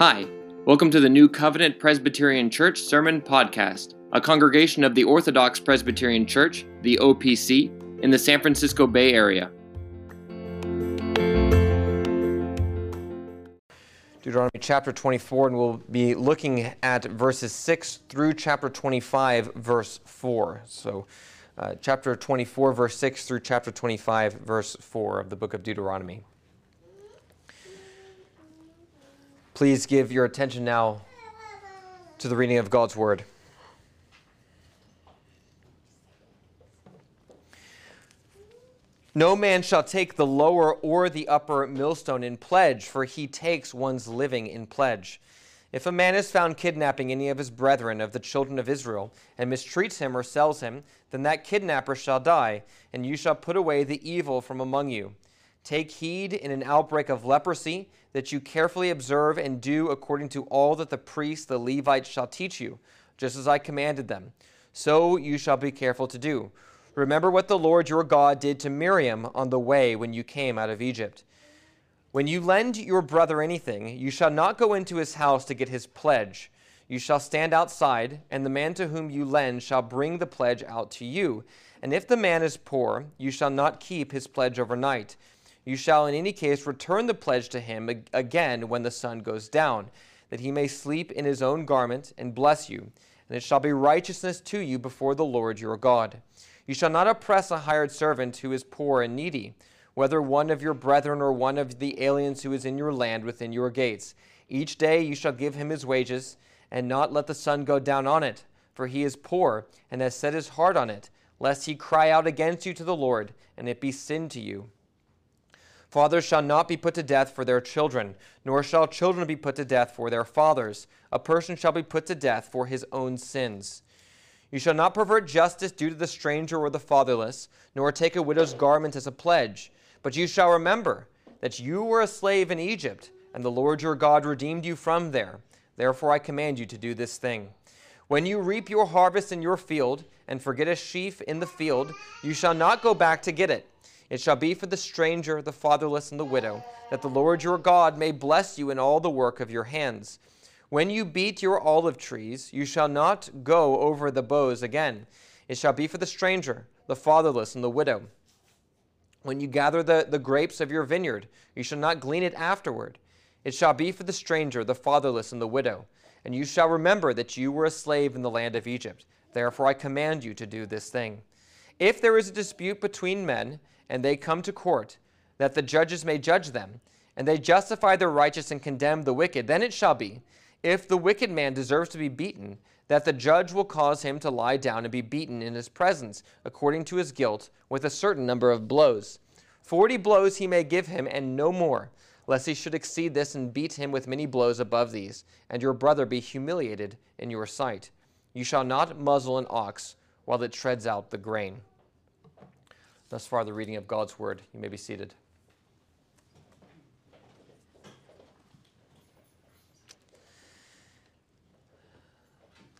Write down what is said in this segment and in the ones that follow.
Hi, welcome to the New Covenant Presbyterian Church Sermon Podcast, a congregation of the Orthodox Presbyterian Church, the OPC, in the San Francisco Bay Area. Deuteronomy chapter 24, and we'll be looking at verses 6 through chapter 25, verse 4. So, uh, chapter 24, verse 6 through chapter 25, verse 4 of the book of Deuteronomy. Please give your attention now to the reading of God's Word. No man shall take the lower or the upper millstone in pledge, for he takes one's living in pledge. If a man is found kidnapping any of his brethren of the children of Israel, and mistreats him or sells him, then that kidnapper shall die, and you shall put away the evil from among you. Take heed in an outbreak of leprosy that you carefully observe and do according to all that the priests, the Levites, shall teach you, just as I commanded them. So you shall be careful to do. Remember what the Lord your God did to Miriam on the way when you came out of Egypt. When you lend your brother anything, you shall not go into his house to get his pledge. You shall stand outside, and the man to whom you lend shall bring the pledge out to you. And if the man is poor, you shall not keep his pledge overnight. You shall in any case return the pledge to him again when the sun goes down, that he may sleep in his own garment and bless you. And it shall be righteousness to you before the Lord your God. You shall not oppress a hired servant who is poor and needy, whether one of your brethren or one of the aliens who is in your land within your gates. Each day you shall give him his wages, and not let the sun go down on it, for he is poor and has set his heart on it, lest he cry out against you to the Lord, and it be sin to you. Fathers shall not be put to death for their children, nor shall children be put to death for their fathers. A person shall be put to death for his own sins. You shall not pervert justice due to the stranger or the fatherless, nor take a widow's garment as a pledge. But you shall remember that you were a slave in Egypt, and the Lord your God redeemed you from there. Therefore I command you to do this thing. When you reap your harvest in your field, and forget a sheaf in the field, you shall not go back to get it. It shall be for the stranger, the fatherless, and the widow, that the Lord your God may bless you in all the work of your hands. When you beat your olive trees, you shall not go over the boughs again. It shall be for the stranger, the fatherless, and the widow. When you gather the, the grapes of your vineyard, you shall not glean it afterward. It shall be for the stranger, the fatherless, and the widow. And you shall remember that you were a slave in the land of Egypt. Therefore I command you to do this thing. If there is a dispute between men, and they come to court, that the judges may judge them, and they justify the righteous and condemn the wicked, then it shall be if the wicked man deserves to be beaten, that the judge will cause him to lie down and be beaten in his presence, according to his guilt, with a certain number of blows. Forty blows he may give him, and no more, lest he should exceed this and beat him with many blows above these, and your brother be humiliated in your sight. You shall not muzzle an ox while it treads out the grain. Thus far, the reading of God's word. You may be seated.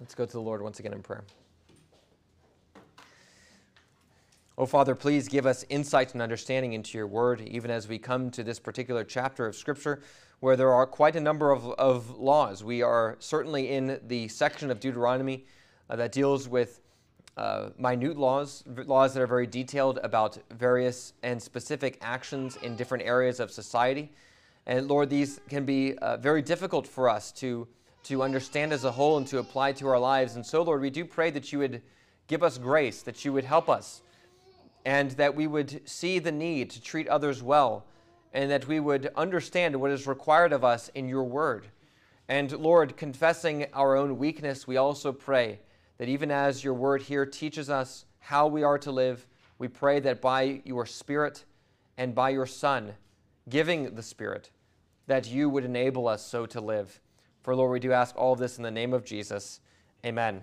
Let's go to the Lord once again in prayer. Oh, Father, please give us insight and understanding into your word, even as we come to this particular chapter of Scripture where there are quite a number of, of laws. We are certainly in the section of Deuteronomy uh, that deals with uh, minute laws, laws that are very detailed about various and specific actions in different areas of society. And Lord, these can be uh, very difficult for us to to understand as a whole and to apply to our lives. And so, Lord, we do pray that you would give us grace, that you would help us, and that we would see the need to treat others well, and that we would understand what is required of us in your word. And Lord, confessing our own weakness, we also pray that even as your word here teaches us how we are to live, we pray that by your Spirit and by your Son, giving the Spirit, that you would enable us so to live. For Lord, we do ask all of this in the name of Jesus. Amen.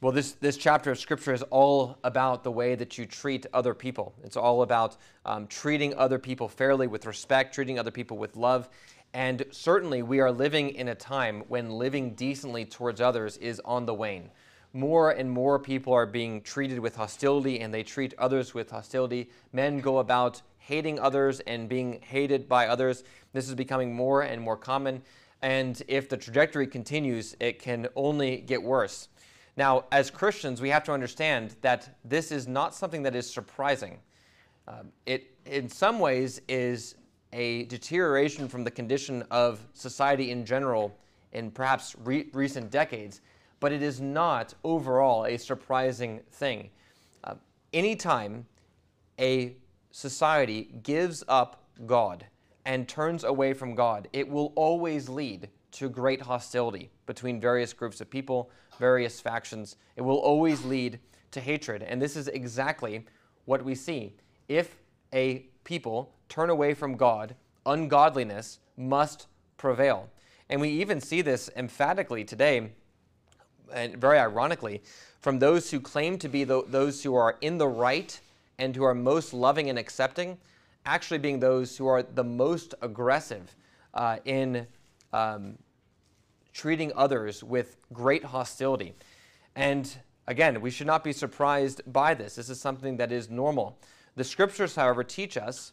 Well, this, this chapter of Scripture is all about the way that you treat other people. It's all about um, treating other people fairly with respect, treating other people with love. And certainly, we are living in a time when living decently towards others is on the wane. more and more people are being treated with hostility and they treat others with hostility. Men go about hating others and being hated by others. This is becoming more and more common. And if the trajectory continues, it can only get worse. Now, as Christians, we have to understand that this is not something that is surprising. Um, it, in some ways, is a deterioration from the condition of society in general in perhaps re- recent decades, but it is not overall a surprising thing. Uh, anytime a society gives up God and turns away from God, it will always lead to great hostility between various groups of people, various factions. It will always lead to hatred. And this is exactly what we see. If a people turn away from God, ungodliness must prevail. And we even see this emphatically today, and very ironically, from those who claim to be the, those who are in the right and who are most loving and accepting, actually being those who are the most aggressive uh, in um, treating others with great hostility. And again, we should not be surprised by this. This is something that is normal. The scriptures, however, teach us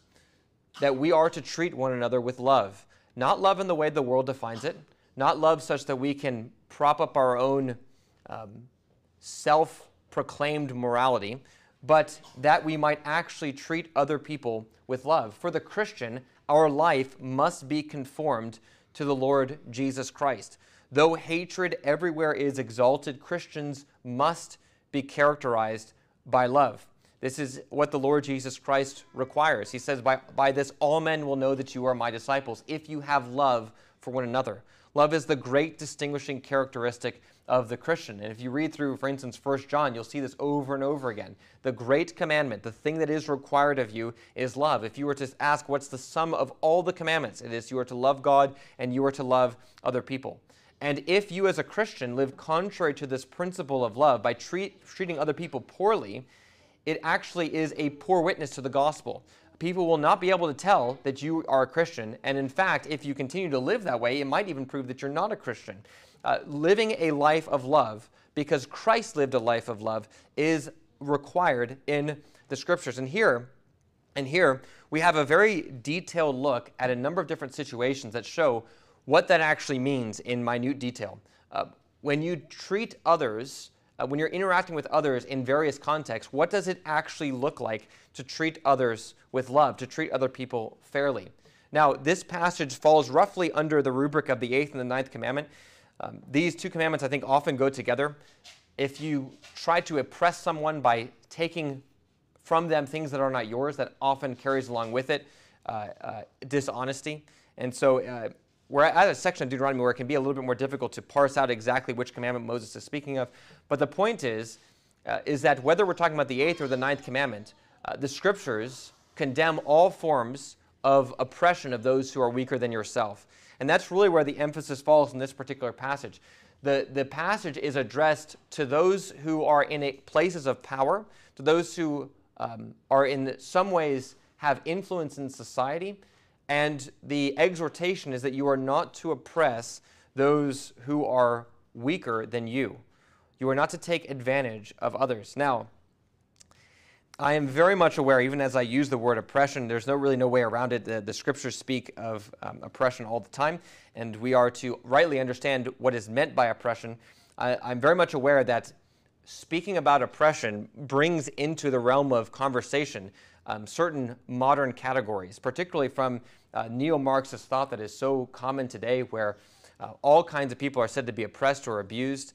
that we are to treat one another with love. Not love in the way the world defines it, not love such that we can prop up our own um, self proclaimed morality, but that we might actually treat other people with love. For the Christian, our life must be conformed to the Lord Jesus Christ. Though hatred everywhere is exalted, Christians must be characterized by love. This is what the Lord Jesus Christ requires. He says, by, by this all men will know that you are my disciples, if you have love for one another. Love is the great distinguishing characteristic of the Christian. And if you read through, for instance, 1 John, you'll see this over and over again. The great commandment, the thing that is required of you, is love. If you were to ask what's the sum of all the commandments, it is you are to love God and you are to love other people. And if you as a Christian live contrary to this principle of love by treat, treating other people poorly, it actually is a poor witness to the gospel. People will not be able to tell that you are a Christian. And in fact, if you continue to live that way, it might even prove that you're not a Christian. Uh, living a life of love, because Christ lived a life of love, is required in the scriptures. And here, and here we have a very detailed look at a number of different situations that show what that actually means in minute detail. Uh, when you treat others, uh, when you're interacting with others in various contexts, what does it actually look like to treat others with love, to treat other people fairly? Now, this passage falls roughly under the rubric of the eighth and the ninth commandment. Um, these two commandments, I think, often go together. If you try to oppress someone by taking from them things that are not yours, that often carries along with it uh, uh, dishonesty. And so, uh, we're at a section of Deuteronomy where it can be a little bit more difficult to parse out exactly which commandment Moses is speaking of. But the point is, uh, is that whether we're talking about the eighth or the ninth commandment, uh, the scriptures condemn all forms of oppression of those who are weaker than yourself. And that's really where the emphasis falls in this particular passage. The, the passage is addressed to those who are in places of power, to those who um, are in some ways have influence in society, and the exhortation is that you are not to oppress those who are weaker than you. You are not to take advantage of others. Now, I am very much aware, even as I use the word oppression, there's no really no way around it. The, the scriptures speak of um, oppression all the time, and we are to rightly understand what is meant by oppression. I, I'm very much aware that speaking about oppression brings into the realm of conversation um, certain modern categories, particularly from uh, neo Marxist thought that is so common today, where uh, all kinds of people are said to be oppressed or abused.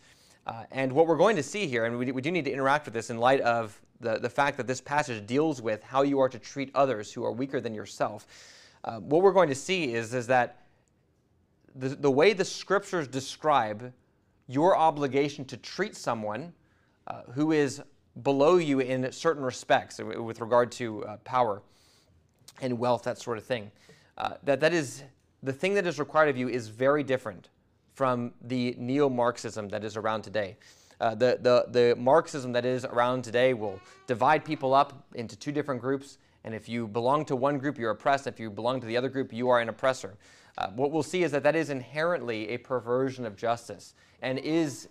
Uh, and what we're going to see here, and we, we do need to interact with this in light of the, the fact that this passage deals with how you are to treat others who are weaker than yourself. Uh, what we're going to see is, is that the, the way the scriptures describe your obligation to treat someone uh, who is below you in certain respects with regard to uh, power and wealth, that sort of thing. Uh, that that is the thing that is required of you is very different from the neo-Marxism that is around today. Uh, the, the, the Marxism that is around today will divide people up into two different groups, and if you belong to one group, you're oppressed. If you belong to the other group, you are an oppressor. Uh, what we'll see is that that is inherently a perversion of justice and is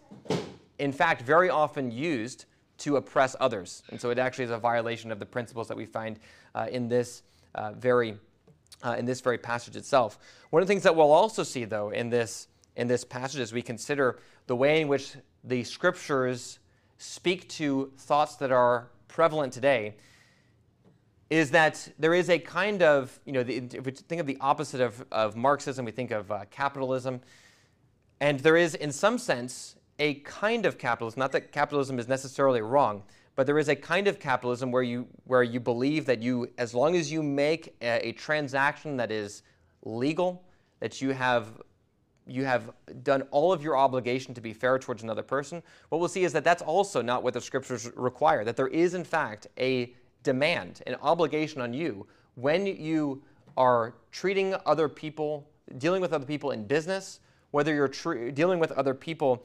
in fact, very often used to oppress others. And so it actually is a violation of the principles that we find uh, in this uh, very uh, in this very passage itself. One of the things that we'll also see, though, in this in this passage, as we consider the way in which the scriptures speak to thoughts that are prevalent today, is that there is a kind of, you know, the, if we think of the opposite of, of Marxism, we think of uh, capitalism. And there is, in some sense, a kind of capitalism, not that capitalism is necessarily wrong, but there is a kind of capitalism where you, where you believe that you, as long as you make a, a transaction that is legal, that you have you have done all of your obligation to be fair towards another person, what we'll see is that that's also not what the scriptures require, that there is, in fact, a demand, an obligation on you when you are treating other people, dealing with other people in business, whether you're dealing with other people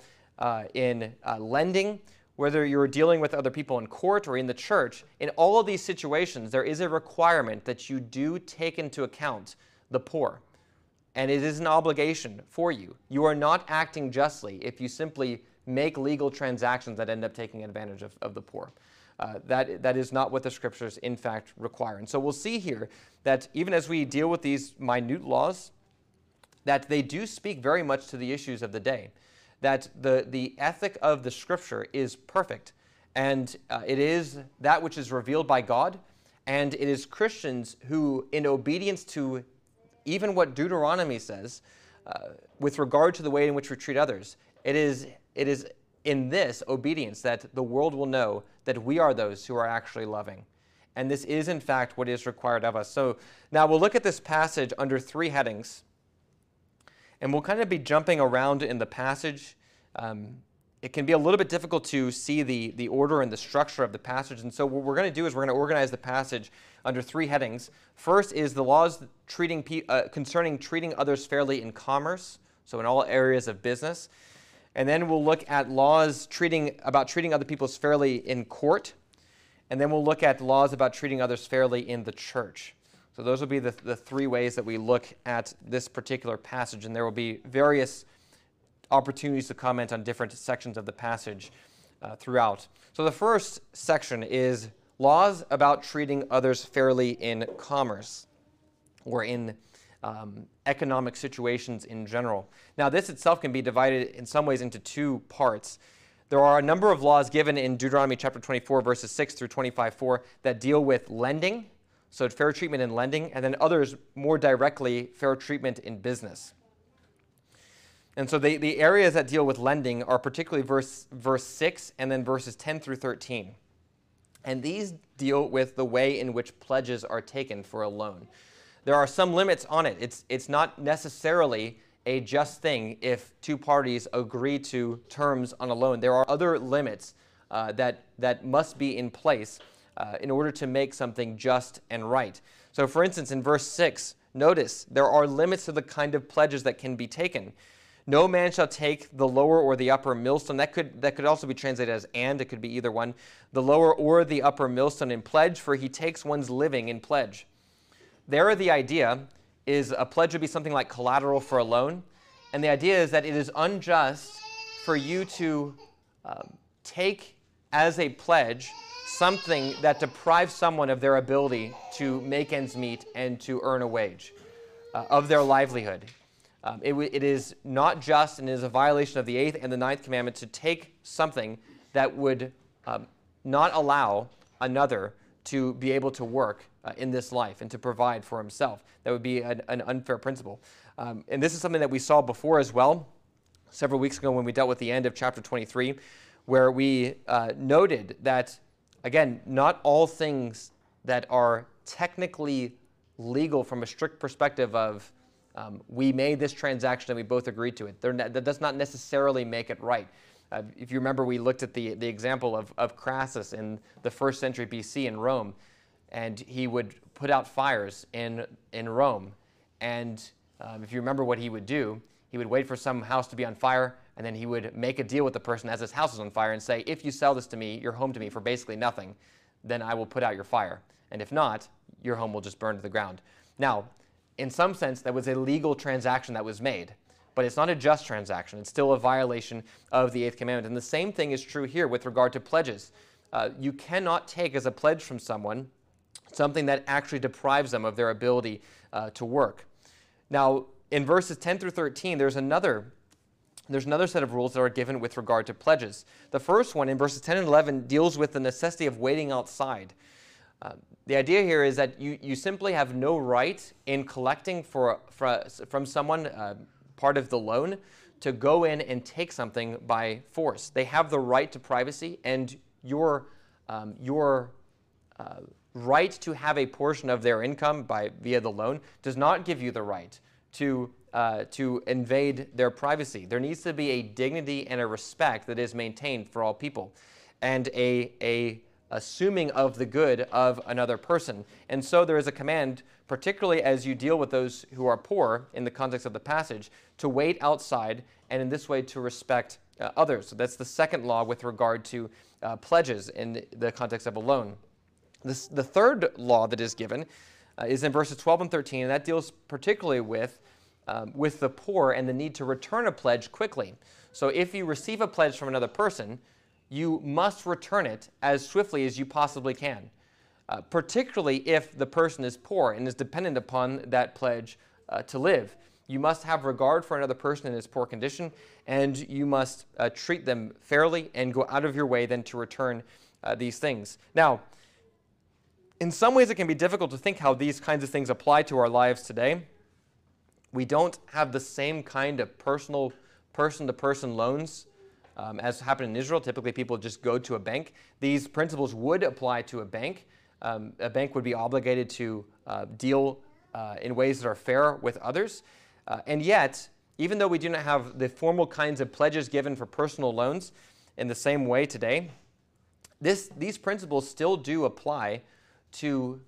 in uh, lending, whether you're dealing with other people in court or in the church, in all of these situations, there is a requirement that you do take into account the poor. And it is an obligation for you. You are not acting justly if you simply make legal transactions that end up taking advantage of, of the poor. Uh, that, that is not what the scriptures, in fact, require. And so we'll see here that even as we deal with these minute laws, that they do speak very much to the issues of the day. That the, the ethic of the scripture is perfect, and uh, it is that which is revealed by God, and it is Christians who, in obedience to even what Deuteronomy says, uh, with regard to the way in which we treat others, it is, it is in this obedience that the world will know that we are those who are actually loving. And this is, in fact, what is required of us. So now we'll look at this passage under three headings. And we'll kind of be jumping around in the passage. Um, it can be a little bit difficult to see the, the order and the structure of the passage. And so what we're going to do is we're going to organize the passage under three headings. First is the laws treating uh, concerning treating others fairly in commerce, so in all areas of business. And then we'll look at laws treating, about treating other people fairly in court. And then we'll look at laws about treating others fairly in the church. So those will be the, the three ways that we look at this particular passage. And there will be various opportunities to comment on different sections of the passage uh, throughout. So the first section is laws about treating others fairly in commerce or in um, economic situations in general. Now, this itself can be divided in some ways into two parts. There are a number of laws given in Deuteronomy chapter 24, verses 6 through 25, 4, that deal with lending, so fair treatment in lending, and then others more directly, fair treatment in business. And so the, the areas that deal with lending are particularly verse, verse 6 and then verses 10 through 13. And these deal with the way in which pledges are taken for a loan there are some limits on it. It's, it's not necessarily a just thing if two parties agree to terms on a loan. There are other limits uh, that, that must be in place uh, in order to make something just and right. So, for instance, in verse 6, notice there are limits to the kind of pledges that can be taken. No man shall take the lower or the upper millstone. That could, that could also be translated as and, it could be either one. The lower or the upper millstone in pledge, for he takes one's living in pledge. There, the idea is a pledge would be something like collateral for a loan. And the idea is that it is unjust for you to uh, take as a pledge something that deprives someone of their ability to make ends meet and to earn a wage, uh, of their livelihood. Um, it, it is not just and is a violation of the eighth and the ninth commandment to take something that would um, not allow another to be able to work uh, in this life and to provide for himself. That would be an, an unfair principle. Um, and this is something that we saw before as well, several weeks ago when we dealt with the end of chapter 23, where we uh, noted that, again, not all things that are technically legal from a strict perspective of um, we made this transaction and we both agreed to it. That does not necessarily make it right. Uh, if you remember, we looked at the, the example of, of Crassus in the first century BC in Rome, and he would put out fires in, in Rome. And um, if you remember what he would do, he would wait for some house to be on fire, and then he would make a deal with the person as his house is on fire and say, If you sell this to me, your home to me, for basically nothing, then I will put out your fire. And if not, your home will just burn to the ground. Now, in some sense, that was a legal transaction that was made. but it's not a just transaction. It's still a violation of the eighth commandment. And the same thing is true here with regard to pledges. Uh, you cannot take as a pledge from someone something that actually deprives them of their ability uh, to work. Now, in verses 10 through 13, there's another there's another set of rules that are given with regard to pledges. The first one in verses 10 and 11 deals with the necessity of waiting outside. Uh, the idea here is that you, you simply have no right in collecting for, for from someone uh, part of the loan to go in and take something by force. They have the right to privacy, and your, um, your uh, right to have a portion of their income by via the loan does not give you the right to uh, to invade their privacy. There needs to be a dignity and a respect that is maintained for all people, and a a assuming of the good of another person. And so there is a command, particularly as you deal with those who are poor in the context of the passage, to wait outside and in this way to respect uh, others. So that's the second law with regard to uh, pledges in the context of a loan. This, the third law that is given uh, is in verses 12 and 13, and that deals particularly with, um, with the poor and the need to return a pledge quickly. So if you receive a pledge from another person, you must return it as swiftly as you possibly can, uh, particularly if the person is poor and is dependent upon that pledge uh, to live. You must have regard for another person in his poor condition, and you must uh, treat them fairly and go out of your way then to return uh, these things. Now, in some ways, it can be difficult to think how these kinds of things apply to our lives today. We don't have the same kind of personal, person to person loans um, as happened in Israel. Typically, people just go to a bank. These principles would apply to a bank. Um, a bank would be obligated to uh, deal uh, in ways that are fair with others. Uh, and yet, even though we do not have the formal kinds of pledges given for personal loans in the same way today, this, these principles still do apply to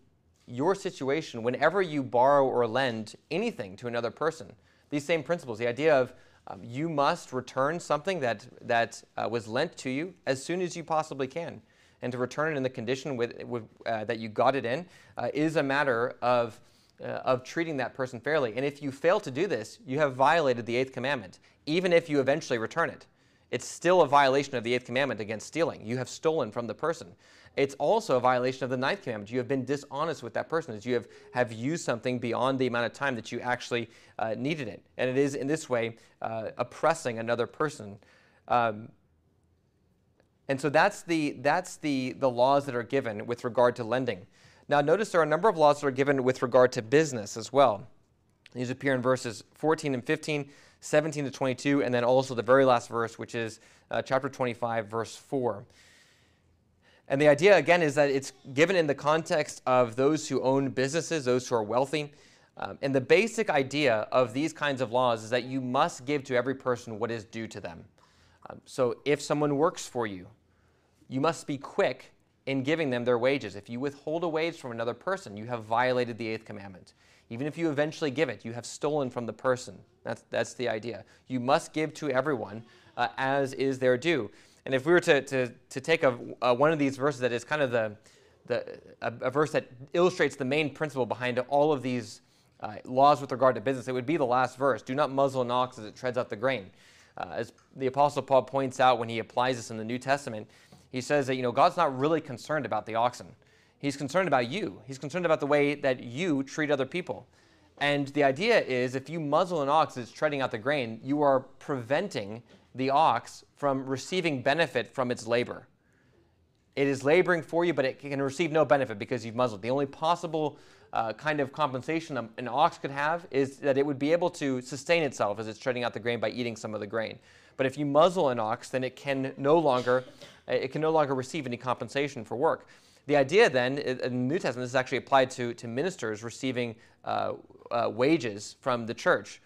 your situation whenever you borrow or lend anything to another person. These same principles, the idea of um, you must return something that, that uh, was lent to you as soon as you possibly can. And to return it in the condition with, with, uh, that you got it in uh, is a matter of, uh, of treating that person fairly. And if you fail to do this, you have violated the eighth commandment, even if you eventually return it. It's still a violation of the eighth commandment against stealing. You have stolen from the person it's also a violation of the ninth commandment. You have been dishonest with that person as you have, have used something beyond the amount of time that you actually uh, needed it. And it is in this way uh, oppressing another person. Um, and so that's the, that's the, the laws that are given with regard to lending. Now, notice there are a number of laws that are given with regard to business as well. These appear in verses 14 and 15, 17 to 22, and then also the very last verse, which is uh, chapter 25, verse 4. And the idea, again, is that it's given in the context of those who own businesses, those who are wealthy. Um, and the basic idea of these kinds of laws is that you must give to every person what is due to them. Um, so if someone works for you, you must be quick in giving them their wages. If you withhold a wage from another person, you have violated the eighth commandment. Even if you eventually give it, you have stolen from the person. That's, that's the idea. You must give to everyone uh, as is their due. And if we were to, to, to take a, uh, one of these verses that is kind of the, the, a, a, verse that illustrates the main principle behind all of these uh, laws with regard to business, it would be the last verse. Do not muzzle an ox as it treads out the grain. Uh, as the Apostle Paul points out when he applies this in the New Testament, he says that you know God's not really concerned about the oxen. He's concerned about you. He's concerned about the way that you treat other people. And the idea is if you muzzle an ox that's treading out the grain, you are preventing the ox from receiving benefit from its labor. It is laboring for you, but it can receive no benefit because you've muzzled. The only possible uh, kind of compensation an ox could have is that it would be able to sustain itself as it's treading out the grain by eating some of the grain. But if you muzzle an ox, then it can no longer it can no longer receive any compensation for work. The idea then in the New Testament, this is actually applied to, to ministers receiving uh, uh, wages from the church.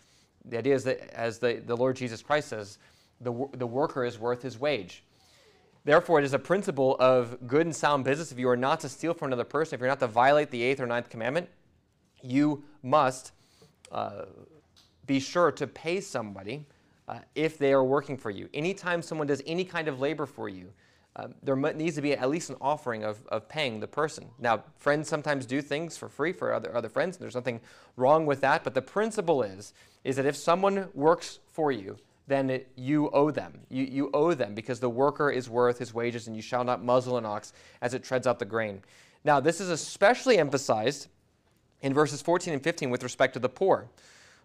The idea is that, as the, the Lord Jesus Christ says, the, the worker is worth his wage. Therefore, it is a principle of good and sound business. If you are not to steal from another person, if you're not to violate the eighth or ninth commandment, you must uh, be sure to pay somebody uh, if they are working for you. Anytime someone does any kind of labor for you, um, there needs to be at least an offering of, of paying the person. Now, friends sometimes do things for free for other, other friends, and there's nothing wrong with that. But the principle is, is that if someone works for you, then it, you owe them. You, you owe them because the worker is worth his wages, and you shall not muzzle an ox as it treads out the grain. Now, this is especially emphasized in verses 14 and 15 with respect to the poor.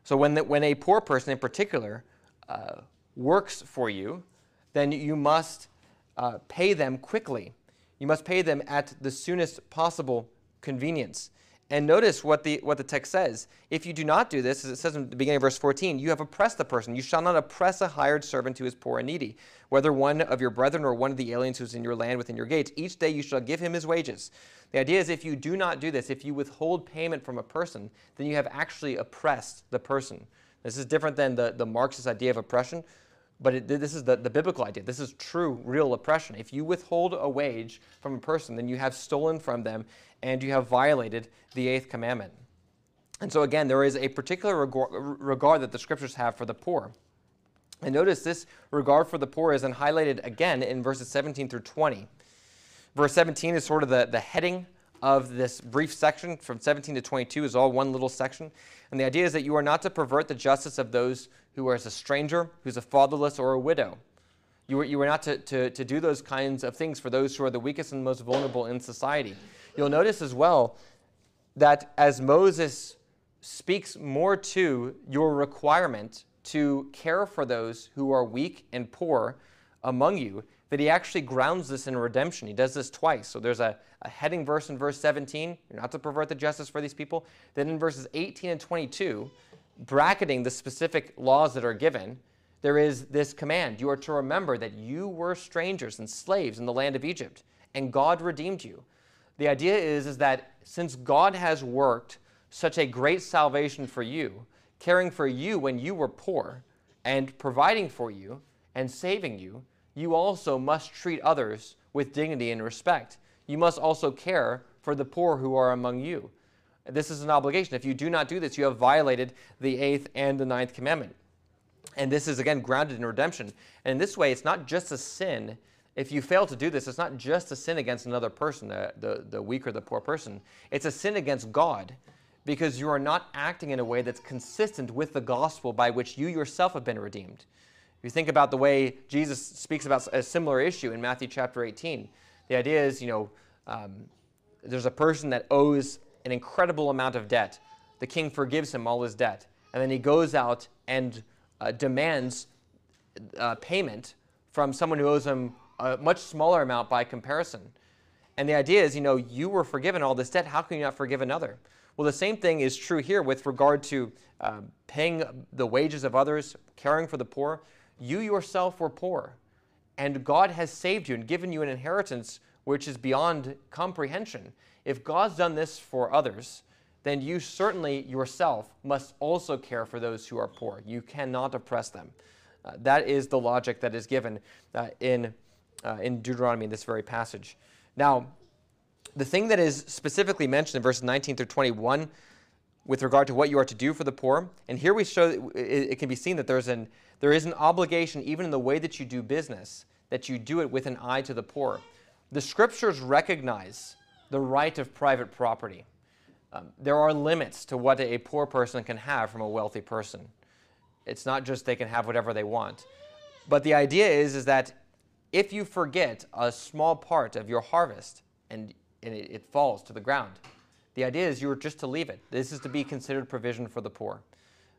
So, when, the, when a poor person in particular uh, works for you, then you must uh, pay them quickly. You must pay them at the soonest possible convenience. And notice what the, what the text says. If you do not do this, as it says in the beginning of verse 14, you have oppressed the person. You shall not oppress a hired servant who is poor and needy, whether one of your brethren or one of the aliens who is in your land within your gates. Each day you shall give him his wages. The idea is if you do not do this, if you withhold payment from a person, then you have actually oppressed the person. This is different than the, the Marxist idea of oppression, but it, this is the, the biblical idea. This is true, real oppression. If you withhold a wage from a person, then you have stolen from them and you have violated the eighth commandment. And so, again, there is a particular regard that the scriptures have for the poor. And notice this regard for the poor is then highlighted again in verses 17 through 20. Verse 17 is sort of the, the heading of this brief section from 17 to 22 is all one little section. And the idea is that you are not to pervert the justice of those who are a stranger, who's a fatherless, or a widow. You are, you are not to, to, to do those kinds of things for those who are the weakest and most vulnerable in society. You'll notice as well that as Moses speaks more to your requirement to care for those who are weak and poor among you, that he actually grounds this in redemption. He does this twice. So there's a, a heading verse in verse 17, you're not to pervert the justice for these people. Then in verses 18 and 22, bracketing the specific laws that are given, there is this command you are to remember that you were strangers and slaves in the land of Egypt, and God redeemed you. The idea is, is that since God has worked such a great salvation for you, caring for you when you were poor, and providing for you and saving you, you also must treat others with dignity and respect. You must also care for the poor who are among you. This is an obligation. If you do not do this, you have violated the eighth and the ninth commandment. And this is, again, grounded in redemption. And in this way, it's not just a sin. If you fail to do this, it's not just a sin against another person, the, the, the weak or the poor person. It's a sin against God because you are not acting in a way that's consistent with the gospel by which you yourself have been redeemed. If you think about the way Jesus speaks about a similar issue in Matthew chapter 18, the idea is, you know, um, there's a person that owes an incredible amount of debt. The king forgives him all his debt. And then he goes out and uh, demands uh, payment from someone who owes him a much smaller amount by comparison. And the idea is, you know, you were forgiven all this debt. How can you not forgive another? Well, the same thing is true here with regard to uh, paying the wages of others, caring for the poor. You yourself were poor, and God has saved you and given you an inheritance which is beyond comprehension. If God's done this for others, then you certainly yourself must also care for those who are poor. You cannot oppress them. Uh, that is the logic that is given uh, in, uh, in Deuteronomy in this very passage. Now, the thing that is specifically mentioned in verses 19 through 21 with regard to what you are to do for the poor, and here we show it, it can be seen that there's an, there is an obligation, even in the way that you do business, that you do it with an eye to the poor. The scriptures recognize the right of private property. Um, there are limits to what a poor person can have from a wealthy person. It's not just they can have whatever they want. But the idea is, is that if you forget a small part of your harvest and, and it, it falls to the ground, the idea is you are just to leave it. This is to be considered provision for the poor.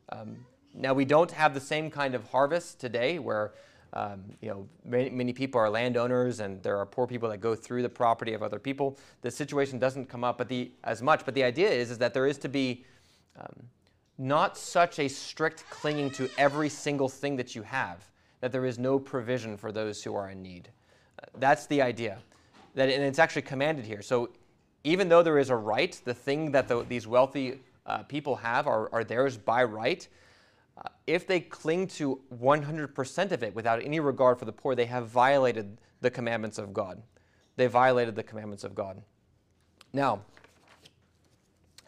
Um, now, we don't have the same kind of harvest today where um, you know, many, many, people are landowners, and there are poor people that go through the property of other people. The situation doesn't come up but the, as much, but the idea is, is that there is to be um, not such a strict clinging to every single thing that you have, that there is no provision for those who are in need. Uh, that's the idea. That, and it's actually commanded here. So even though there is a right, the thing that the, these wealthy uh, people have are, are theirs by right, uh, if they cling to 100% of it without any regard for the poor, they have violated the commandments of God. They violated the commandments of God. Now,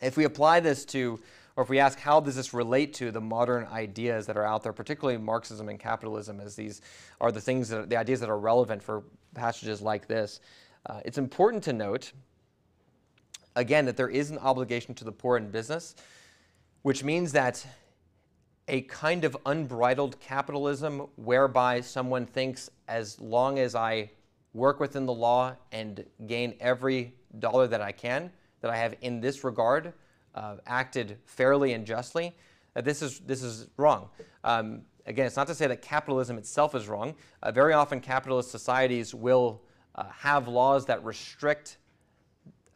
if we apply this to, or if we ask how does this relate to the modern ideas that are out there, particularly Marxism and capitalism, as these are the things that the ideas that are relevant for passages like this, uh, it's important to note again that there is an obligation to the poor in business, which means that a kind of unbridled capitalism whereby someone thinks as long as I work within the law and gain every dollar that I can, that I have in this regard uh, acted fairly and justly, uh, this, is, this is wrong. Um, again, it's not to say that capitalism itself is wrong. Uh, very often, capitalist societies will uh, have laws that restrict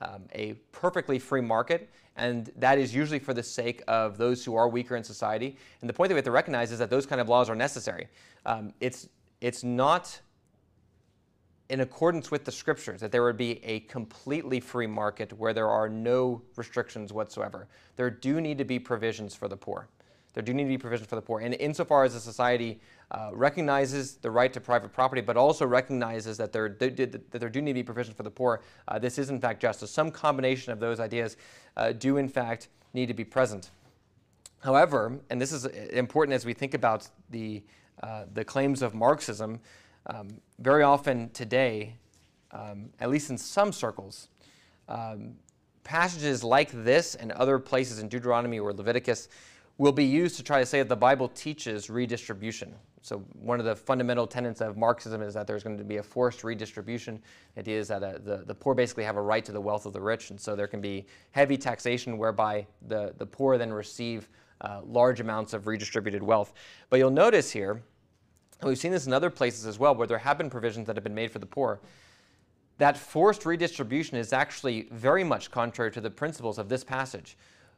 um, a perfectly free market, and that is usually for the sake of those who are weaker in society. And the point that we have to recognize is that those kind of laws are necessary. Um, it's, it's not in accordance with the scriptures, that there would be a completely free market where there are no restrictions whatsoever. There do need to be provisions for the poor. There do need to be provisions for the poor. And insofar as a society uh, recognizes the right to private property, but also recognizes that there, that there do need to be provisions for the poor, uh, this is in fact justice. Some combination of those ideas uh, do in fact need to be present. However, and this is important as we think about the, uh, the claims of Marxism, um, very often today, um, at least in some circles, um, passages like this and other places in Deuteronomy or Leviticus will be used to try to say that the Bible teaches redistribution. So one of the fundamental tenets of Marxism is that there's going to be a forced redistribution. The idea is that uh, the, the poor basically have a right to the wealth of the rich, and so there can be heavy taxation whereby the, the poor then receive uh, large amounts of redistributed wealth. But you'll notice here and we've seen this in other places as well, where there have been provisions that have been made for the poor. That forced redistribution is actually very much contrary to the principles of this passage.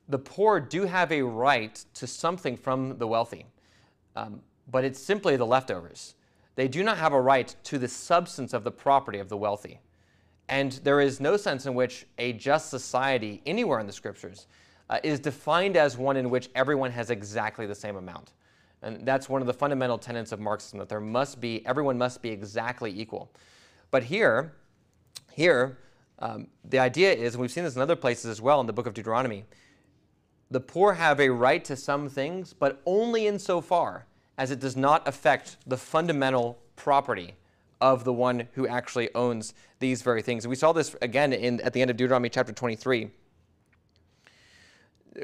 The poor do have a right to something from the wealthy, um, but it's simply the leftovers. They do not have a right to the substance of the property of the wealthy. And there is no sense in which a just society anywhere in the scriptures uh, is defined as one in which everyone has exactly the same amount. And that's one of the fundamental tenets of Marxism, that there must be, everyone must be exactly equal. But here, here, um, the idea is, and we've seen this in other places as well in the book of Deuteronomy, the poor have a right to some things, but only insofar as it does not affect the fundamental property of the one who actually owns these very things. We saw this again in, at the end of Deuteronomy chapter 23,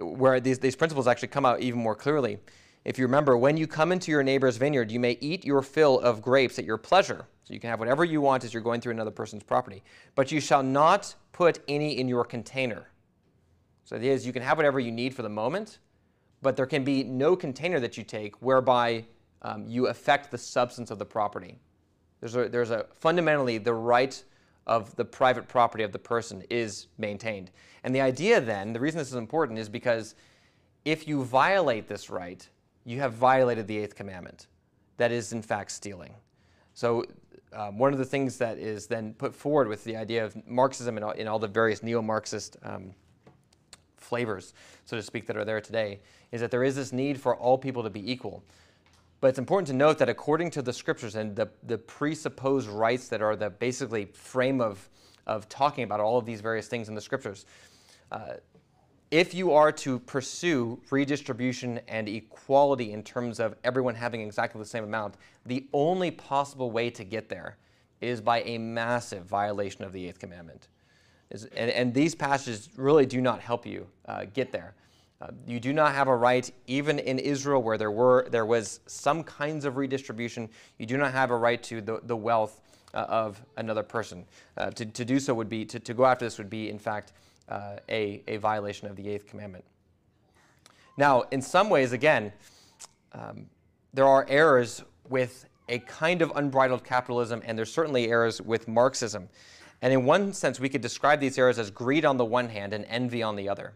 where these, these principles actually come out even more clearly. If you remember, when you come into your neighbor's vineyard, you may eat your fill of grapes at your pleasure. So you can have whatever you want as you're going through another person's property. But you shall not put any in your container. So the idea is you can have whatever you need for the moment, but there can be no container that you take whereby um, you affect the substance of the property. There's a, there's a fundamentally the right of the private property of the person is maintained. And the idea then, the reason this is important is because if you violate this right, you have violated the eighth commandment. That is, in fact, stealing. So, um, one of the things that is then put forward with the idea of Marxism and all, in all the various neo Marxist um, flavors, so to speak, that are there today, is that there is this need for all people to be equal. But it's important to note that according to the scriptures and the, the presupposed rights that are the basically frame of, of talking about all of these various things in the scriptures, uh, if you are to pursue redistribution and equality in terms of everyone having exactly the same amount, the only possible way to get there is by a massive violation of the eighth commandment. And, and these passages really do not help you uh, get there. Uh, you do not have a right, even in Israel, where there were there was some kinds of redistribution. You do not have a right to the, the wealth uh, of another person. Uh, to, to do so would be to, to go after this would be, in fact, uh, a, a violation of the eighth commandment. Now, in some ways, again, um, there are errors with a kind of unbridled capitalism, and there's certainly errors with Marxism. And in one sense, we could describe these errors as greed on the one hand and envy on the other.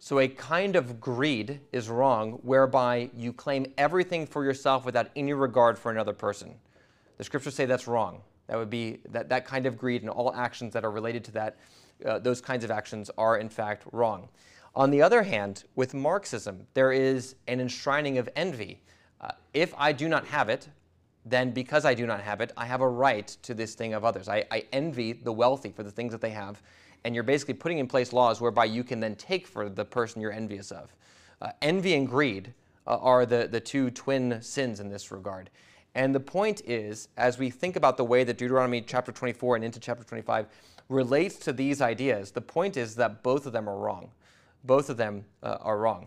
So, a kind of greed is wrong whereby you claim everything for yourself without any regard for another person. The scriptures say that's wrong. That would be that, that kind of greed and all actions that are related to that uh, those kinds of actions are in fact wrong. On the other hand, with Marxism, there is an enshrining of envy. Uh, if I do not have it, then because I do not have it, I have a right to this thing of others. I, I, envy the wealthy for the things that they have, and you're basically putting in place laws whereby you can then take for the person you're envious of. Uh, envy and greed uh, are the, the two twin sins in this regard. And the point is, as we think about the way that Deuteronomy chapter 24 and into chapter 25 relates to these ideas, the point is that both of them are wrong. Both of them uh, are wrong.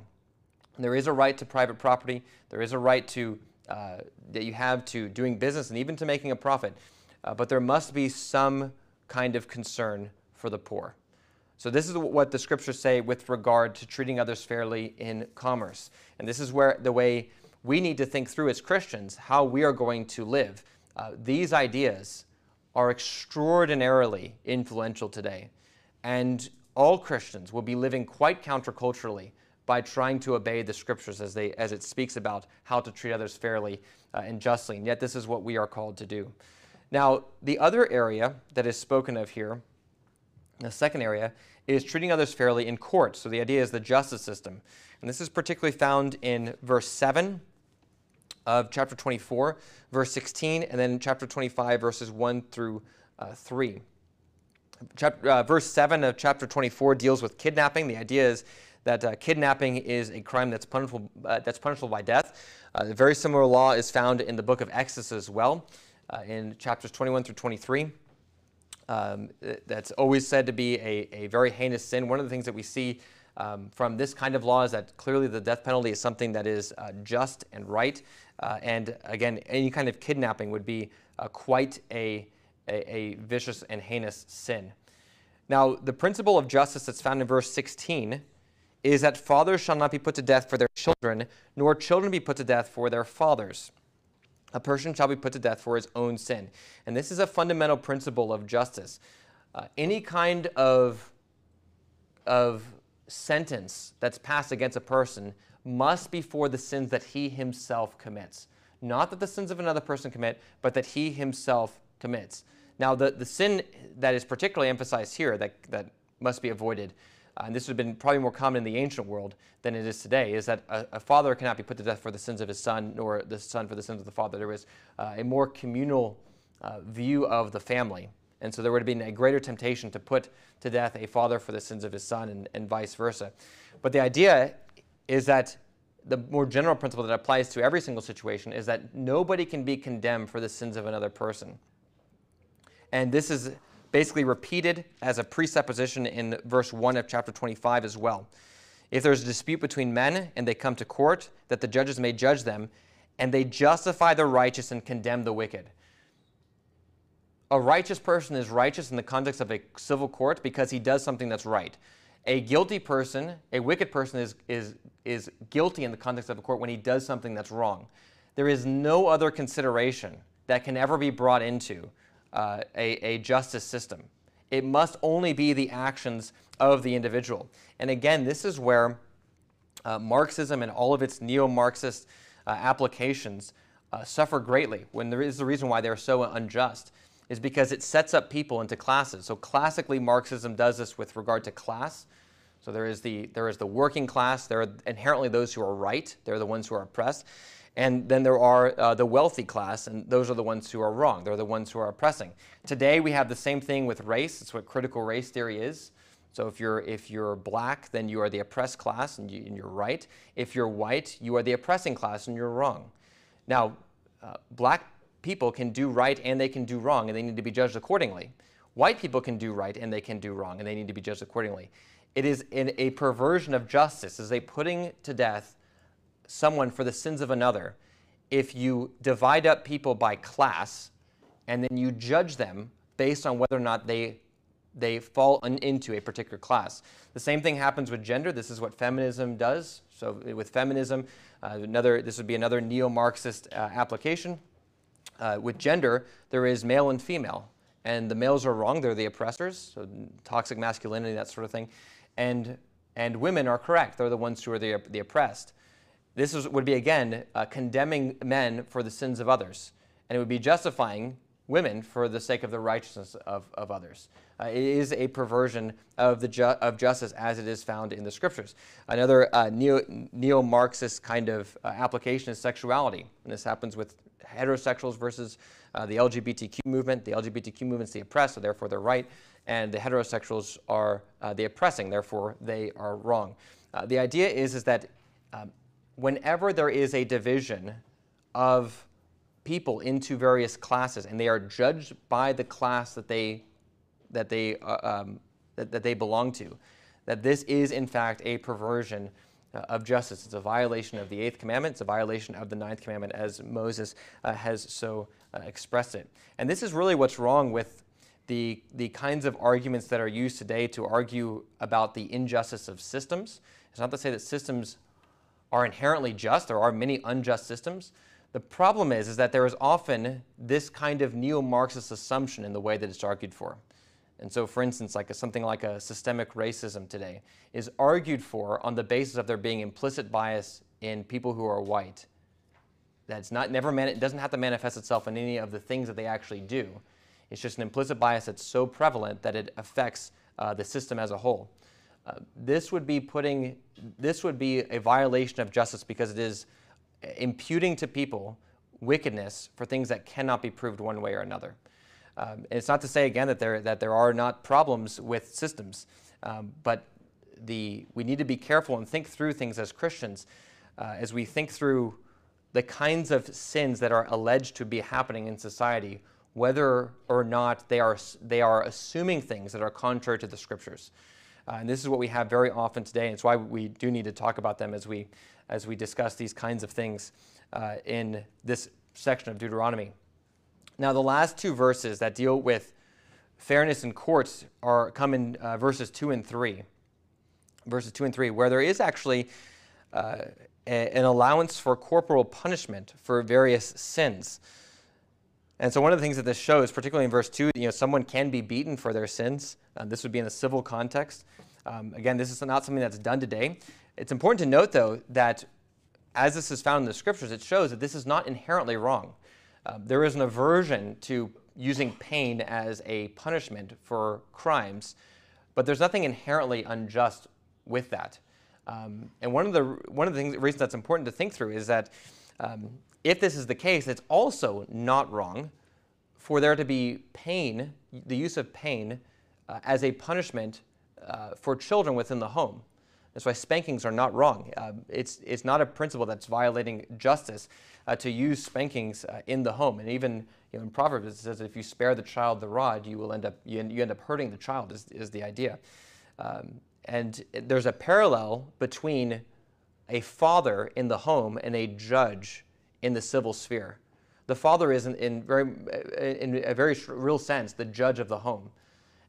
There is a right to private property. There is a right to uh, that you have to doing business and even to making a profit. Uh, but there must be some kind of concern for the poor. So this is what the scriptures say with regard to treating others fairly in commerce. And this is where the way we need to think through as Christians how we are going to live. Uh, these ideas are extraordinarily influential today. And all Christians will be living quite counterculturally by trying to obey the scriptures as, they, as it speaks about how to treat others fairly uh, and justly. And yet, this is what we are called to do. Now, the other area that is spoken of here, the second area, is treating others fairly in court. So the idea is the justice system. And this is particularly found in verse 7 of chapter 24, verse 16, and then chapter 25, verses 1 through uh, 3. Chapter, uh, verse 7 of chapter 24 deals with kidnapping. The idea is that uh, kidnapping is a crime that's punishable, uh, that's punishable by death. Uh, a very similar law is found in the book of Exodus as well, uh, in chapters 21 through 23. Um, that's always said to be a, a very heinous sin. One of the things that we see um, from this kind of law is that clearly the death penalty is something that is uh, just and right. Uh, and again, any kind of kidnapping would be uh, quite a, a, a, vicious and heinous sin. Now, the principle of justice that's found in verse 16 is that fathers shall not be put to death for their children, nor children be put to death for their fathers. A person shall be put to death for his own sin. And this is a fundamental principle of justice. Uh, any kind of, of sentence that's passed against a person must be for the sins that he himself commits. Not that the sins of another person commit, but that he himself commits. Now, the, the sin that is particularly emphasized here that, that must be avoided, uh, and this would have been probably more common in the ancient world than it is today, is that a, a, father cannot be put to death for the sins of his son, nor the son for the sins of the father. There was uh, a more communal uh, view of the family. And so there would have been a greater temptation to put to death a father for the sins of his son and, and vice versa. But the idea is that the more general principle that applies to every single situation is that nobody can be condemned for the sins of another person. And this is basically repeated as a presupposition in verse 1 of chapter 25 as well. If there's a dispute between men and they come to court, that the judges may judge them, and they justify the righteous and condemn the wicked. A righteous person is righteous in the context of a civil court because he does something that's right. A guilty person, a wicked person, is, is, is guilty in the context of a court when he does something that's wrong. There is no other consideration that can ever be brought into uh, a, a justice system. It must only be the actions of the individual. And again, this is where uh, Marxism and all of its neo Marxist uh, applications uh, suffer greatly, when there is the reason why they're so unjust is because it sets up people into classes. So classically, Marxism does this with regard to class. So there is the there is the working class. There are inherently those who are right. They're the ones who are oppressed. And then there are uh, the wealthy class, and those are the ones who are wrong. They're the ones who are oppressing. Today we have the same thing with race. It's what critical race theory is. So if you're if you're black, then you are the oppressed class, and, you, are right. If you're white, you are the oppressing class, and you're wrong. Now, uh, black people can do right and they can do wrong, and they need to be judged accordingly. White people can do right and they can do wrong, and they need to be judged accordingly. It is in a perversion of justice, is a putting to death someone for the sins of another. If you divide up people by class and then you judge them based on whether or not they they fall into a particular class. The same thing happens with gender. This is what feminism does. So with feminism, uh, another this would be another neo-Marxist uh, application uh, with gender, there is male and female. And the males are wrong, they're the oppressors, so toxic masculinity, that sort of thing. And, and women are correct, they're the ones who are the, the oppressed. This is, would be, again, uh, condemning men for the sins of others. And it would be justifying women for the sake of the righteousness of, of others. Uh, it is a perversion of, the ju- of justice as it is found in the scriptures. Another uh, neo Marxist kind of uh, application is sexuality. And this happens with heterosexuals versus uh, the LGBTQ movement. The LGBTQ movement is the oppressed, so therefore they're right. and the heterosexuals are uh, the oppressing, therefore they are wrong. The idea is, is that um, whenever there is a division of people into various classes and they are judged by the class that they, that they, uh, um, that, that they belong to, that this is in fact a perversion uh, of justice. It's a violation of the eighth commandment. It's a violation of the ninth commandment, as Moses uh, has so uh, expressed it. And this is really what's wrong with the, the kinds of arguments that are used today to argue about the injustice of systems. It's not to say that systems are inherently just. There are many unjust systems. The problem is, is that there is often this kind of neo-Marxist assumption in the way that it's argued for. And so, for instance, like a, something like a systemic racism today is argued for on the basis of there being implicit bias in people who are white. That's not never it doesn't have to manifest itself in any of the things that they actually do. It's just an implicit bias that's so prevalent that it affects uh, the system as a whole. This would be putting this would be a violation of justice because it is imputing to people wickedness for things that cannot be proved one way or another. Um, it's not to say again that there that there are not problems with systems, um, but the we need to be careful and think through things as Christians, uh, as we think through the kinds of sins that are alleged to be happening in society, whether or not they are they are assuming things that are contrary to the Scriptures. Uh, and this is what we have very often today, and it's why we do need to talk about them as we as we discuss these kinds of things uh, in this section of Deuteronomy. Now, the last two verses that deal with fairness in courts are come in uh, verses 2 and 3. Verses 2 and 3, where there is actually uh, a, an allowance for corporal punishment for various sins. And so one of the things that this shows, particularly in verse 2, you know, someone can be beaten for their sins. Uh, this would be in a civil context. Um, again, this is not something that's done today. It's important to note, though, that as this is found in the scriptures, it shows that this is not inherently wrong. Uh, there is an aversion to using pain as a punishment for crimes, but there's nothing inherently unjust with that. Um, and one of the one of the things, reasons that's important to think through is that um, if this is the case, it's also not wrong for there to be pain, the use of pain, uh, as a punishment uh, for children within the home. That's why spankings are not wrong. Uh, it's, it's not a principle that's violating justice uh, to use spankings uh, in the home. And even you know, in Proverbs, it says if you spare the child the rod, you will end up, you, you end up hurting the child, is, is the idea. Um, and there's a parallel between a father in the home and a judge in the civil sphere. The father is, in, in very, in a very real sense, the judge of the home.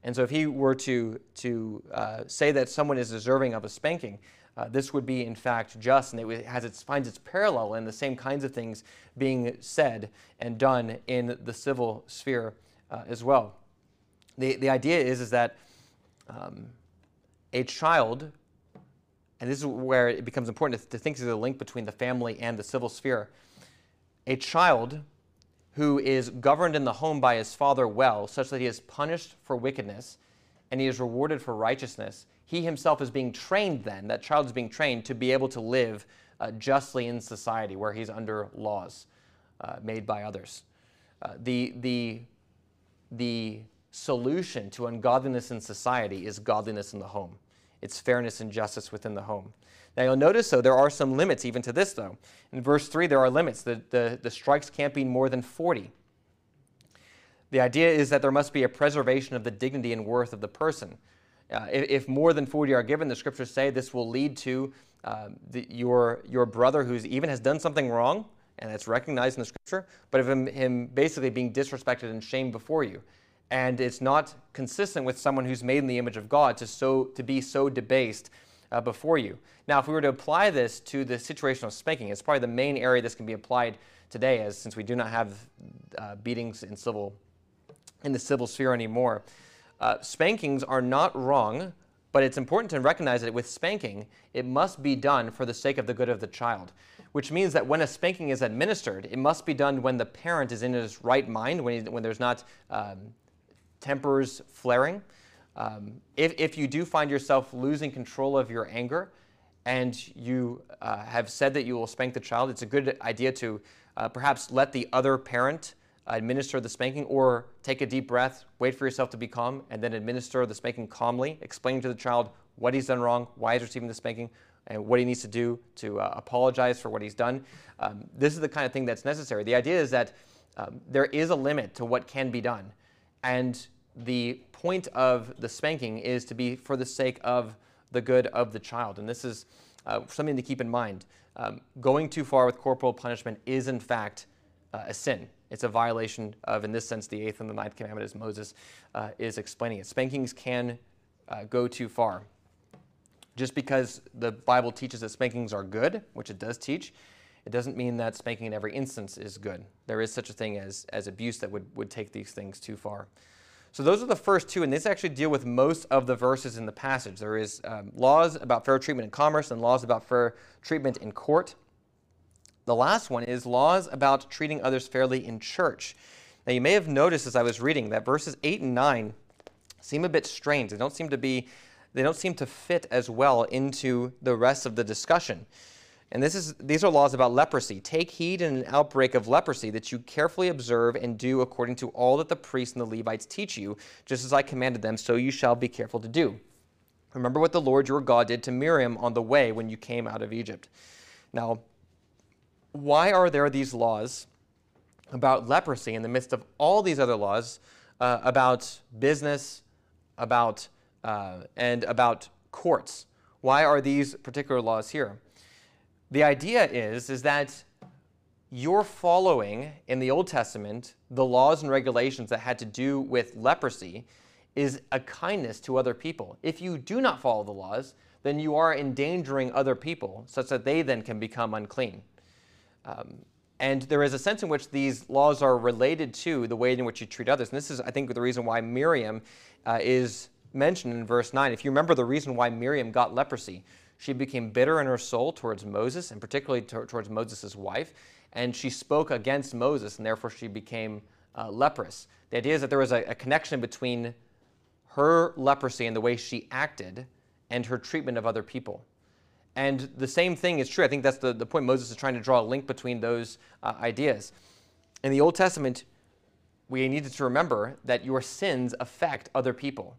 And so if he were to, to uh, say that someone is deserving of a spanking, uh, this would be in fact just, and it has its, finds its parallel in the same kinds of things being said and done in the civil sphere uh, as well. The, the idea is, is that um, a child, and this is where it becomes important to, to think through the link between the family and the civil sphere, a child who is governed in the home by his father well, such that he is punished for wickedness and he is rewarded for righteousness, he himself is being trained then, that child is being trained to be able to live uh, justly in society where he's under laws uh, made by others. Uh, the, the, the solution to ungodliness in society is godliness in the home. It's fairness and justice within the home. Now you'll notice, though, there are some limits even to this, though. In verse 3, there are limits. The, the, the strikes can't be more than 40. The idea is that there must be a preservation of the dignity and worth of the person. Uh, if, if, more than 40 are given, the scriptures say this will lead to uh, the, your, your brother who even has done something wrong, and that's recognized in the scripture, but of him, him basically being disrespected and shamed before you. And it's not consistent with someone who's made in the image of God to, so, to be so debased uh, before you. Now, if we were to apply this to the situation of spanking, it's probably the main area this can be applied today, as since we do not have uh, beatings in civil in the civil sphere anymore. Uh, spankings are not wrong, but it's important to recognize that with spanking, it must be done for the sake of the good of the child, which means that when a spanking is administered, it must be done when the parent is in his right mind, when, he, when there's not um, tempers flaring. Um, if, if you do find yourself losing control of your anger and you uh, have said that you will spank the child, it's a good idea to uh, perhaps let the other parent administer the spanking, or take a deep breath, wait for yourself to be calm, and then administer the spanking calmly, explaining to the child what he's done wrong, why he's receiving the spanking, and what he needs to do to uh, apologize for what he's done. Um, this is the kind of thing that's necessary. The idea is that um, there is a limit to what can be done. And the point of the spanking is to be for the sake of the good of the child. And this is uh, something to keep in mind. Um, going too far with corporal punishment is, in fact, uh, a sin. It's a violation of, in this sense, the eighth and the ninth commandment, as Moses uh, is explaining it. Spankings can uh, go too far. Just because the Bible teaches that spankings are good, which it does teach, it doesn't mean that spanking in every instance is good. There is such a thing as, as abuse that would, would take these things too far. So those are the first two, and these actually deal with most of the verses in the passage. There is um, laws about fair treatment in commerce and laws about fair treatment in court. The last one is laws about treating others fairly in church. Now you may have noticed as I was reading that verses 8 and 9 seem a bit strange. They don't seem to be they don't seem to fit as well into the rest of the discussion. And this is, these are laws about leprosy. Take heed in an outbreak of leprosy that you carefully observe and do according to all that the priests and the Levites teach you, just as I commanded them, so you shall be careful to do. Remember what the Lord your God did to Miriam on the way when you came out of Egypt. Now, why are there these laws about leprosy in the midst of all these other laws uh, about business, about uh, and about courts? Why are these particular laws here? The idea is, is that you're following in the Old Testament the laws and regulations that had to do with leprosy is a kindness to other people. If you do not follow the laws, then you are endangering other people such that they then can become unclean. Um, and there is a sense in which these laws are related to the way in which you treat others. And this is, I think, the reason why Miriam uh, is mentioned in verse 9. If you remember the reason why Miriam got leprosy, she became bitter in her soul towards Moses, and particularly to, towards Moses' wife, and she spoke against Moses, and therefore she became uh, leprous. The idea is that there was a, a connection between her leprosy and the way she acted and her treatment of other people. And the same thing is true. I think that's the, the point Moses is trying to draw a link between those uh, ideas. In the Old Testament, we needed to remember that your sins affect other people.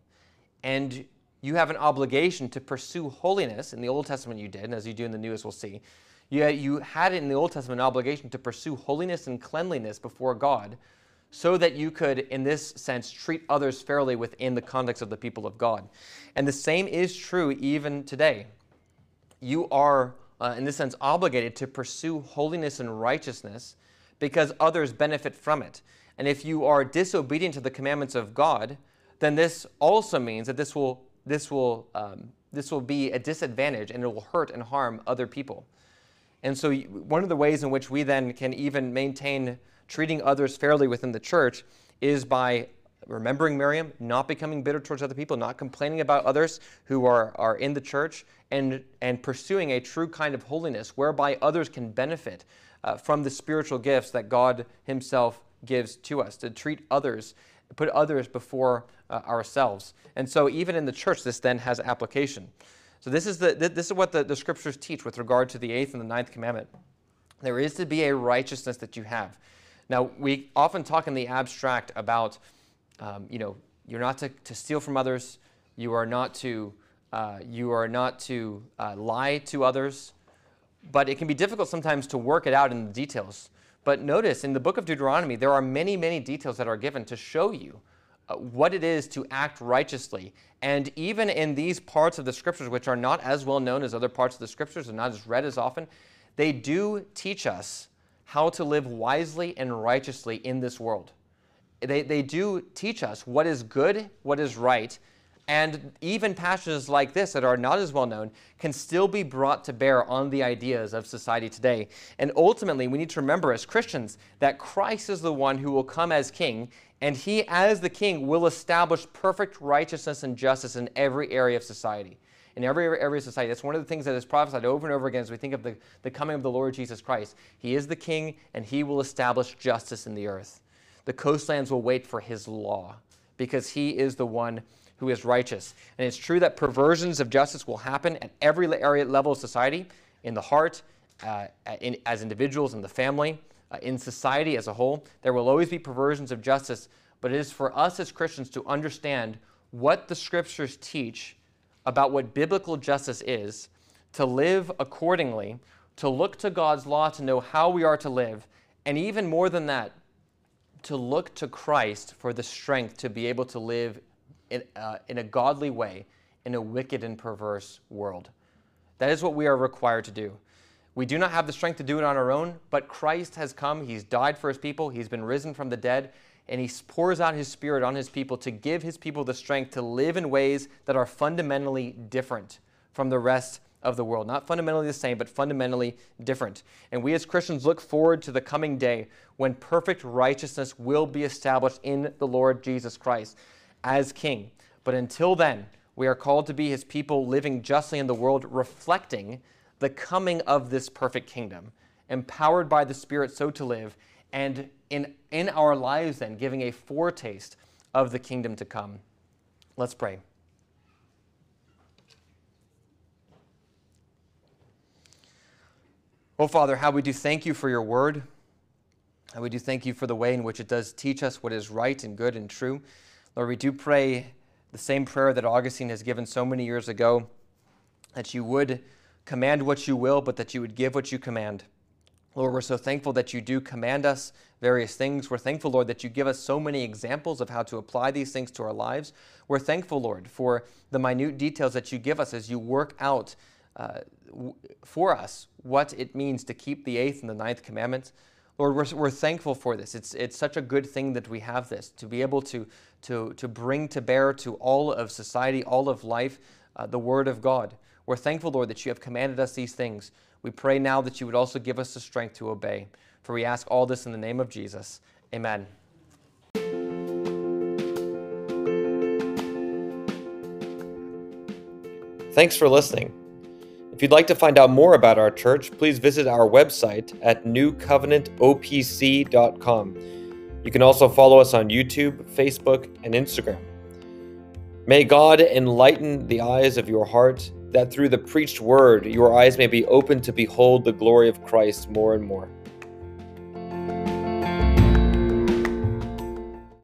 And you have an obligation to pursue holiness. In the Old Testament, you did, and as you do in the New, as we'll see. You, you had in the Old Testament an obligation to pursue holiness and cleanliness before God so that you could, in this sense, treat others fairly within the context of the people of God. And the same is true even today. You are, uh, in this sense, obligated to pursue holiness and righteousness because others benefit from it. And if you are disobedient to the commandments of God, then this also means that this will this will, um, this will be a disadvantage and it will hurt and harm other people. And so, one of the ways in which we then can even maintain treating others fairly within the church is by remembering Miriam, not becoming bitter towards other people, not complaining about others who are, are in the church, and, and pursuing a true kind of holiness whereby others can benefit uh, from the spiritual gifts that God Himself gives to us, to treat others put others before uh, ourselves. And so, even in the church, this then has application. So, this is, the, this is what the, the scriptures teach with regard to the eighth and the ninth commandment. There is to be a righteousness that you have. Now, we often talk in the abstract about, um, you know, you're not to, to steal from others, you are not to, uh, you are not to uh, lie to others, but it can be difficult sometimes to work it out in the details. But notice in the book of Deuteronomy, there are many, many details that are given to show you what it is to act righteously. And even in these parts of the scriptures, which are not as well known as other parts of the scriptures and not as read as often, they do teach us how to live wisely and righteously in this world. They, they do teach us what is good, what is right, and even passages like this that are not as well known can still be brought to bear on the ideas of society today. And ultimately, we need to remember as Christians that Christ is the one who will come as king, and he, as the king, will establish perfect righteousness and justice in every area of society. In every area of society. That's one of the things that is prophesied over and over again as we think of the, the coming of the Lord Jesus Christ. He is the king, and he will establish justice in the earth. The coastlands will wait for his law because he is the one who is righteous. And it's true that perversions of justice will happen at every area level of society, in the heart, uh, in, as individuals, in the family, uh, in society as a whole. There will always be perversions of justice, but it is for us as Christians to understand what the scriptures teach about what biblical justice is, to live accordingly, to look to God's law to know how we are to live, and even more than that, to look to Christ for the strength to be able to live in, uh, in a godly way in a wicked and perverse world. That is what we are required to do. We do not have the strength to do it on our own, but Christ has come. He's died for his people. He's been risen from the dead, and he pours out his spirit on his people to give his people the strength to live in ways that are fundamentally different from the rest of the world. Not fundamentally the same, but fundamentally different. And we as Christians look forward to the coming day when perfect righteousness will be established in the Lord Jesus Christ as King. But until then, we are called to be his people living justly in the world, reflecting the coming of this perfect kingdom, empowered by the Spirit so to live, and in, in our lives then giving a foretaste of the kingdom to come. Let's pray. Oh, Father, how we do thank you for your word. How we do thank you for the way in which it does teach us what is right and good and true. Lord, we do pray the same prayer that Augustine has given so many years ago that you would command what you will, but that you would give what you command. Lord, we're so thankful that you do command us various things. We're thankful, Lord, that you give us so many examples of how to apply these things to our lives. We're thankful, Lord, for the minute details that you give us as you work out uh, for us what it means to keep the eighth and the ninth commandments. Lord, we're, we're thankful for this. It's, it's such a good thing that we have this, to be able to, to, to bring to bear to all of society, all of life, uh, the Word of God. We're thankful, Lord, that you have commanded us these things. We pray now that you would also give us the strength to obey. For we ask all this in the name of Jesus. Amen. Thanks for listening. If you'd like to find out more about our church, please visit our website at newcovenantopc.com. You can also follow us on YouTube, Facebook, and Instagram. May God enlighten the eyes of your heart, that through the preached word your eyes may be opened to behold the glory of Christ more and more.